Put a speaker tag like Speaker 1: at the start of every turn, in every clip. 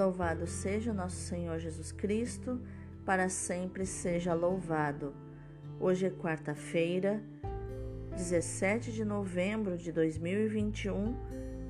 Speaker 1: Louvado seja nosso Senhor Jesus Cristo, para sempre seja louvado. Hoje é quarta-feira, 17 de novembro de 2021,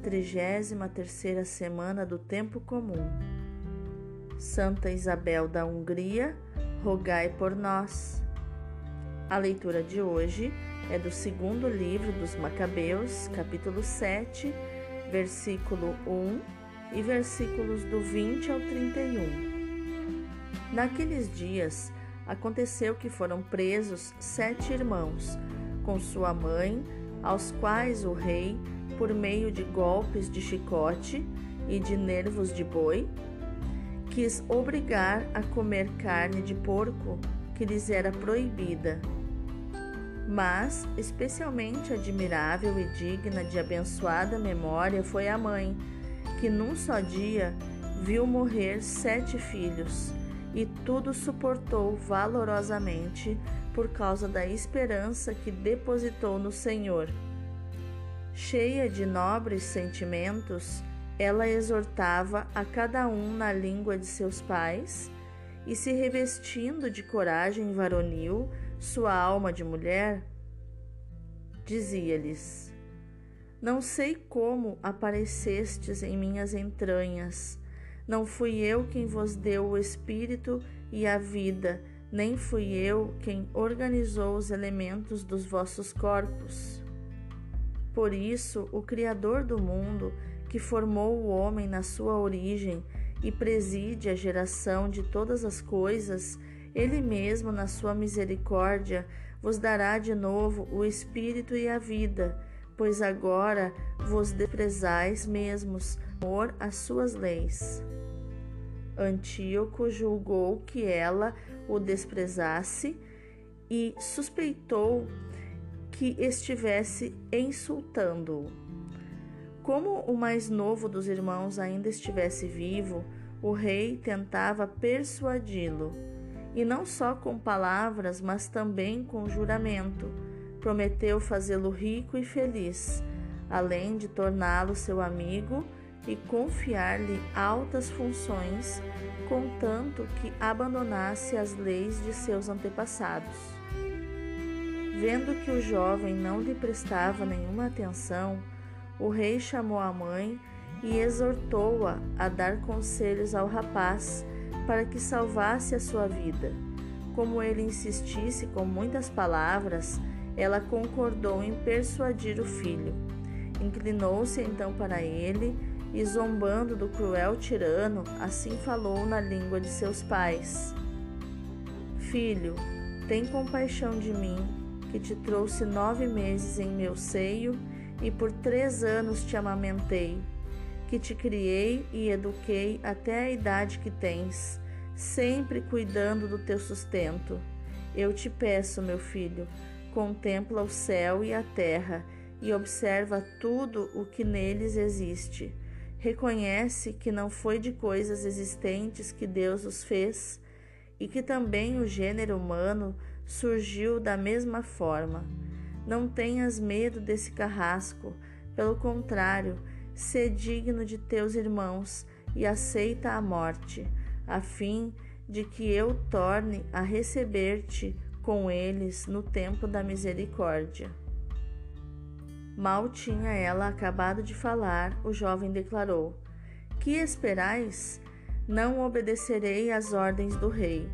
Speaker 1: 33 semana do Tempo Comum. Santa Isabel da Hungria, rogai por nós. A leitura de hoje é do segundo livro dos Macabeus, capítulo 7, versículo 1 e versículos do 20 ao 31. Naqueles dias aconteceu que foram presos sete irmãos, com sua mãe, aos quais o rei, por meio de golpes de chicote e de nervos de boi, quis obrigar a comer carne de porco que lhes era proibida. Mas, especialmente admirável e digna de abençoada memória foi a mãe, que num só dia viu morrer sete filhos e tudo suportou valorosamente por causa da esperança que depositou no Senhor. Cheia de nobres sentimentos, ela exortava a cada um na língua de seus pais e, se revestindo de coragem varonil, sua alma de mulher, dizia-lhes: não sei como aparecestes em minhas entranhas. Não fui eu quem vos deu o espírito e a vida, nem fui eu quem organizou os elementos dos vossos corpos. Por isso, o Criador do mundo, que formou o homem na sua origem e preside a geração de todas as coisas, ele mesmo, na sua misericórdia, vos dará de novo o espírito e a vida pois agora vos desprezais mesmos por as suas leis. Antíoco julgou que ela o desprezasse e suspeitou que estivesse insultando-o. Como o mais novo dos irmãos ainda estivesse vivo, o rei tentava persuadi-lo, e não só com palavras, mas também com juramento prometeu fazê-lo rico e feliz, além de torná-lo seu amigo e confiar-lhe altas funções, contanto que abandonasse as leis de seus antepassados. Vendo que o jovem não lhe prestava nenhuma atenção, o rei chamou a mãe e exortou-a a dar conselhos ao rapaz para que salvasse a sua vida. Como ele insistisse com muitas palavras, ela concordou em persuadir o filho. Inclinou-se então para ele e, zombando do cruel tirano, assim falou na língua de seus pais: Filho, tem compaixão de mim, que te trouxe nove meses em meu seio e por três anos te amamentei, que te criei e eduquei até a idade que tens, sempre cuidando do teu sustento. Eu te peço, meu filho, contempla o céu e a terra e observa tudo o que neles existe. Reconhece que não foi de coisas existentes que Deus os fez e que também o gênero humano surgiu da mesma forma. Não tenhas medo desse carrasco, pelo contrário, sê digno de teus irmãos e aceita a morte, a fim de que eu torne a receber-te com eles no tempo da misericórdia. Mal tinha ela acabado de falar, o jovem declarou: Que esperais? Não obedecerei às ordens do rei,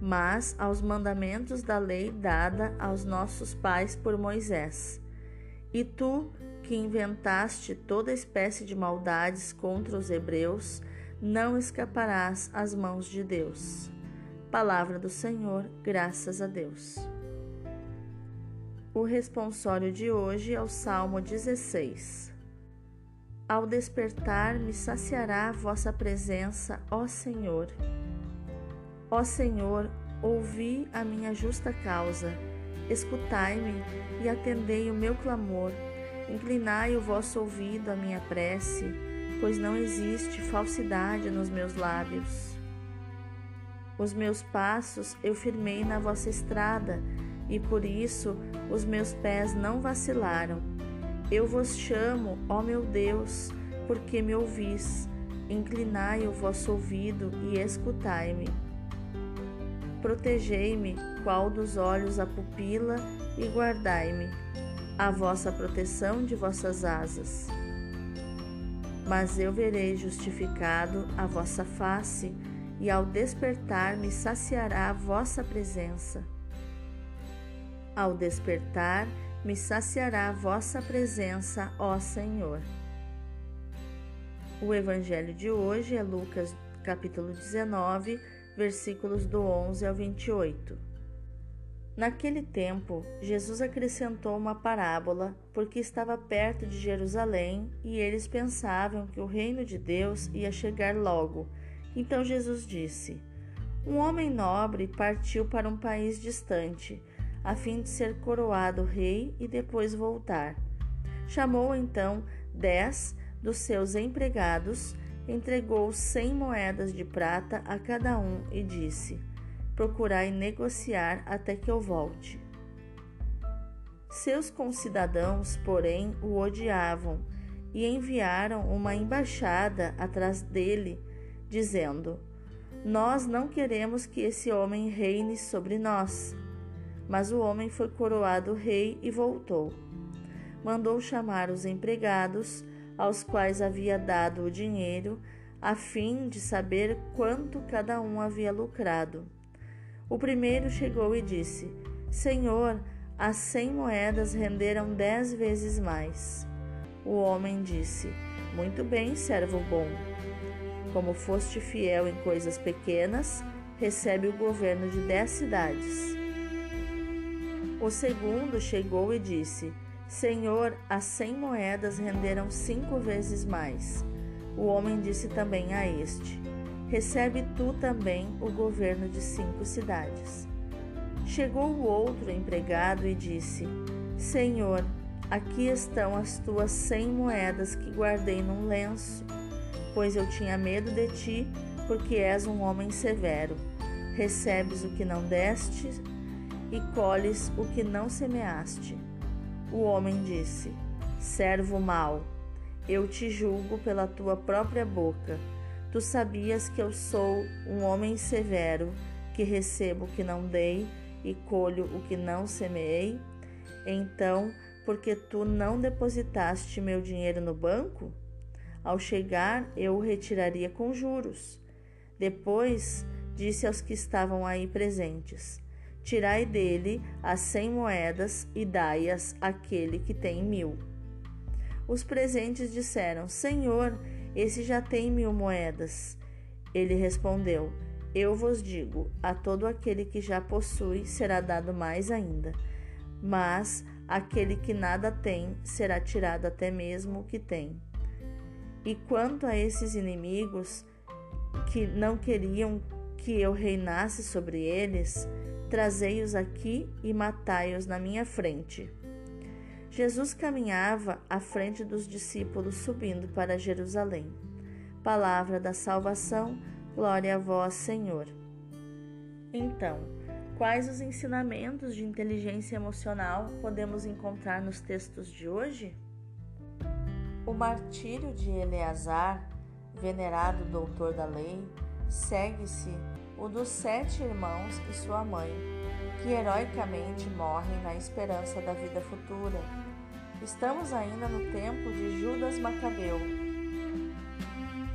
Speaker 1: mas aos mandamentos da lei dada aos nossos pais por Moisés. E tu, que inventaste toda espécie de maldades contra os hebreus, não escaparás às mãos de Deus. Palavra do Senhor, graças a Deus. O responsório de hoje é o Salmo 16. Ao despertar, me saciará vossa presença, ó Senhor. Ó Senhor, ouvi a minha justa causa, escutai-me e atendei o meu clamor. Inclinai o vosso ouvido à minha prece, pois não existe falsidade nos meus lábios. Os meus passos eu firmei na vossa estrada, e por isso os meus pés não vacilaram. Eu vos chamo, ó meu Deus, porque me ouvis. inclinai o vosso ouvido e escutai-me. Protegei-me, qual dos olhos a pupila, e guardai-me, a vossa proteção de vossas asas. Mas eu verei justificado a vossa face, e ao despertar me saciará a vossa presença. Ao despertar me saciará a vossa presença, ó Senhor. O evangelho de hoje é Lucas capítulo 19, versículos do 11 ao 28. Naquele tempo, Jesus acrescentou uma parábola, porque estava perto de Jerusalém e eles pensavam que o reino de Deus ia chegar logo. Então Jesus disse: Um homem nobre partiu para um país distante, a fim de ser coroado rei e depois voltar. Chamou então dez dos seus empregados entregou cem moedas de prata a cada um e disse: Procurai negociar até que eu volte. Seus concidadãos, porém, o odiavam e enviaram uma embaixada atrás dele, dizendo: Nós não queremos que esse homem reine sobre nós. Mas o homem foi coroado rei e voltou. Mandou chamar os empregados aos quais havia dado o dinheiro, a fim de saber quanto cada um havia lucrado. O primeiro chegou e disse: Senhor, as cem moedas renderam dez vezes mais. O homem disse: Muito bem, servo bom. Como foste fiel em coisas pequenas, recebe o governo de dez cidades. O segundo chegou e disse: Senhor, as cem moedas renderam cinco vezes mais. O homem disse também a este: Recebe tu também o governo de cinco cidades. Chegou o outro empregado e disse: Senhor, aqui estão as tuas cem moedas que guardei num lenço, pois eu tinha medo de ti, porque és um homem severo. Recebes o que não deste e colhes o que não semeaste. O homem disse: Servo mau, eu te julgo pela tua própria boca. Tu sabias que eu sou um homem severo, que recebo o que não dei e colho o que não semeei? Então, porque tu não depositaste meu dinheiro no banco? Ao chegar, eu o retiraria com juros. Depois, disse aos que estavam aí presentes: Tirai dele as cem moedas e dai-as àquele que tem mil. Os presentes disseram: Senhor, esse já tem mil moedas. Ele respondeu: Eu vos digo: a todo aquele que já possui será dado mais ainda. Mas aquele que nada tem será tirado até mesmo o que tem. E quanto a esses inimigos que não queriam que eu reinasse sobre eles, Trazei-os aqui e matai-os na minha frente. Jesus caminhava à frente dos discípulos, subindo para Jerusalém. Palavra da salvação, glória a vós, Senhor. Então, quais os ensinamentos de inteligência emocional podemos encontrar nos textos de hoje? O martírio de Eleazar, venerado doutor da lei, segue-se o dos sete irmãos e sua mãe, que heroicamente morrem na esperança da vida futura. Estamos ainda no tempo de Judas Macabeu.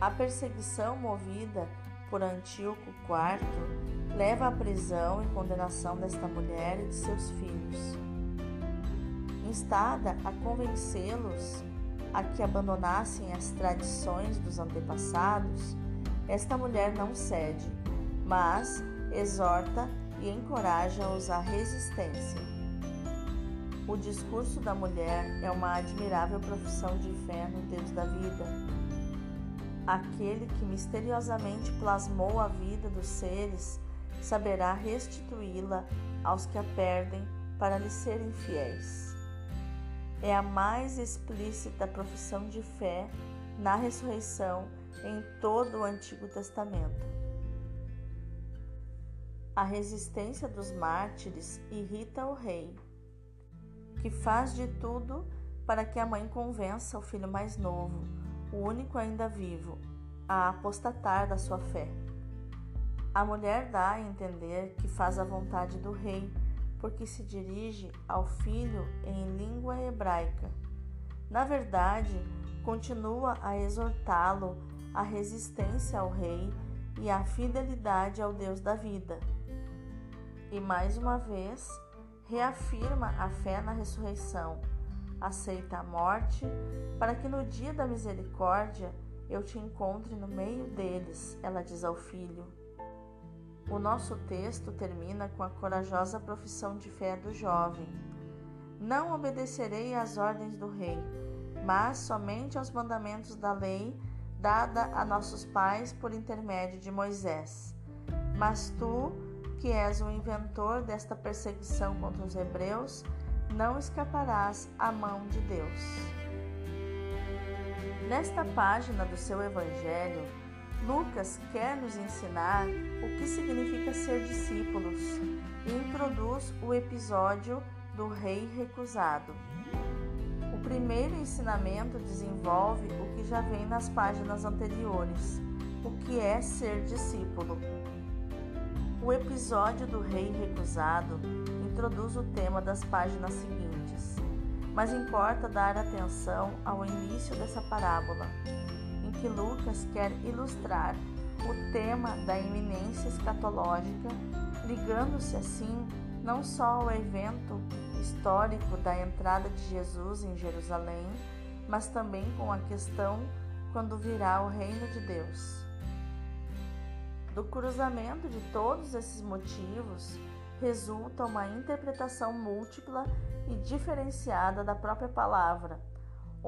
Speaker 1: A perseguição movida por Antíoco IV leva à prisão e condenação desta mulher e de seus filhos. Instada a convencê-los a que abandonassem as tradições dos antepassados, esta mulher não cede mas exorta e encoraja-os à resistência. O discurso da mulher é uma admirável profissão de fé no Deus da vida, aquele que misteriosamente plasmou a vida dos seres saberá restituí-la aos que a perdem para lhe serem fiéis. É a mais explícita profissão de fé na ressurreição em todo o Antigo Testamento. A resistência dos mártires irrita o rei, que faz de tudo para que a mãe convença o filho mais novo, o único ainda vivo, a apostatar da sua fé. A mulher dá a entender que faz a vontade do rei, porque se dirige ao filho em língua hebraica. Na verdade, continua a exortá-lo à resistência ao rei e à fidelidade ao Deus da vida. E mais uma vez, reafirma a fé na ressurreição, aceita a morte, para que no dia da misericórdia eu te encontre no meio deles, ela diz ao filho. O nosso texto termina com a corajosa profissão de fé do jovem. Não obedecerei às ordens do rei, mas somente aos mandamentos da lei dada a nossos pais por intermédio de Moisés. Mas tu, que és o inventor desta perseguição contra os hebreus, não escaparás à mão de Deus. Nesta página do seu Evangelho, Lucas quer nos ensinar o que significa ser discípulos e introduz o episódio do rei recusado. O primeiro ensinamento desenvolve o que já vem nas páginas anteriores, o que é ser discípulo. O episódio do rei recusado introduz o tema das páginas seguintes, mas importa dar atenção ao início dessa parábola, que Lucas quer ilustrar o tema da iminência escatológica, ligando-se assim não só ao evento histórico da entrada de Jesus em Jerusalém, mas também com a questão quando virá o reino de Deus. Do cruzamento de todos esses motivos resulta uma interpretação múltipla e diferenciada da própria palavra,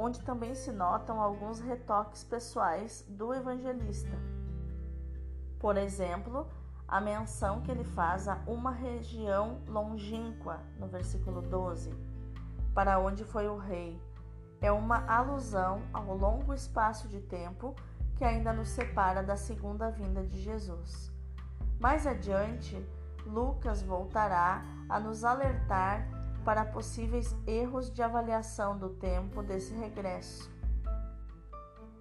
Speaker 1: onde também se notam alguns retoques pessoais do evangelista. Por exemplo, a menção que ele faz a uma região longínqua, no versículo 12, para onde foi o rei, é uma alusão ao longo espaço de tempo que ainda nos separa da segunda vinda de Jesus. Mais adiante, Lucas voltará a nos alertar para possíveis erros de avaliação do tempo desse regresso.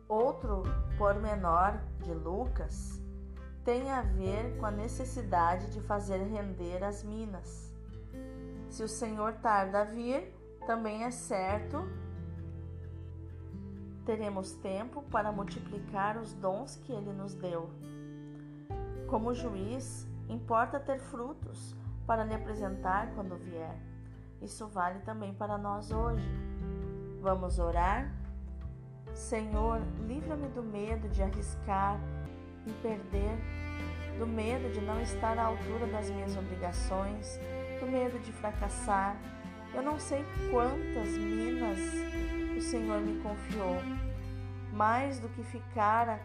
Speaker 1: Outro pormenor de Lucas tem a ver com a necessidade de fazer render as minas. Se o Senhor tarda a vir, também é certo teremos tempo para multiplicar os dons que ele nos deu. Como juiz, importa ter frutos para lhe apresentar quando vier. Isso vale também para nós hoje. Vamos orar? Senhor, livra-me do medo de arriscar e perder, do medo de não estar à altura das minhas obrigações, do medo de fracassar. Eu não sei quantas minas o Senhor me confiou. Mais do que ficar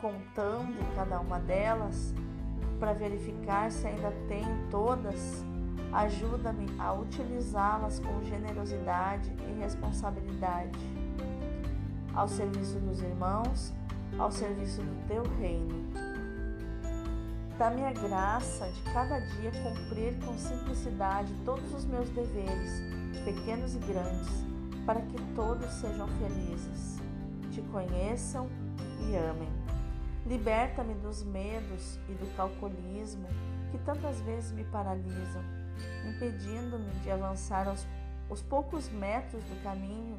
Speaker 1: contando cada uma delas para verificar se ainda tenho todas, ajuda-me a utilizá-las com generosidade e responsabilidade, ao serviço dos irmãos, ao serviço do teu reino. Dá-me a graça de cada dia cumprir com simplicidade todos os meus deveres, pequenos e grandes para que todos sejam felizes, te conheçam e amem. Liberta-me dos medos e do calculismo que tantas vezes me paralisam, impedindo-me de avançar aos, os poucos metros do caminho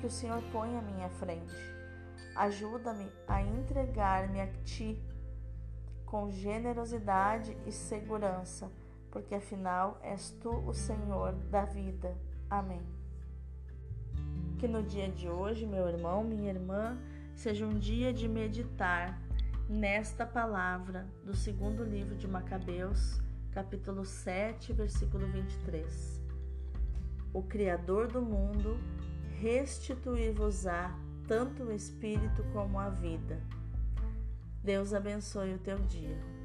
Speaker 1: que o Senhor põe à minha frente. Ajuda-me a entregar-me a Ti com generosidade e segurança, porque afinal és Tu o Senhor da vida. Amém. Que no dia de hoje, meu irmão, minha irmã, seja um dia de meditar nesta palavra do segundo livro de Macabeus, capítulo 7, versículo 23. O Criador do mundo restituir-vos-á tanto o espírito como a vida. Deus abençoe o teu dia.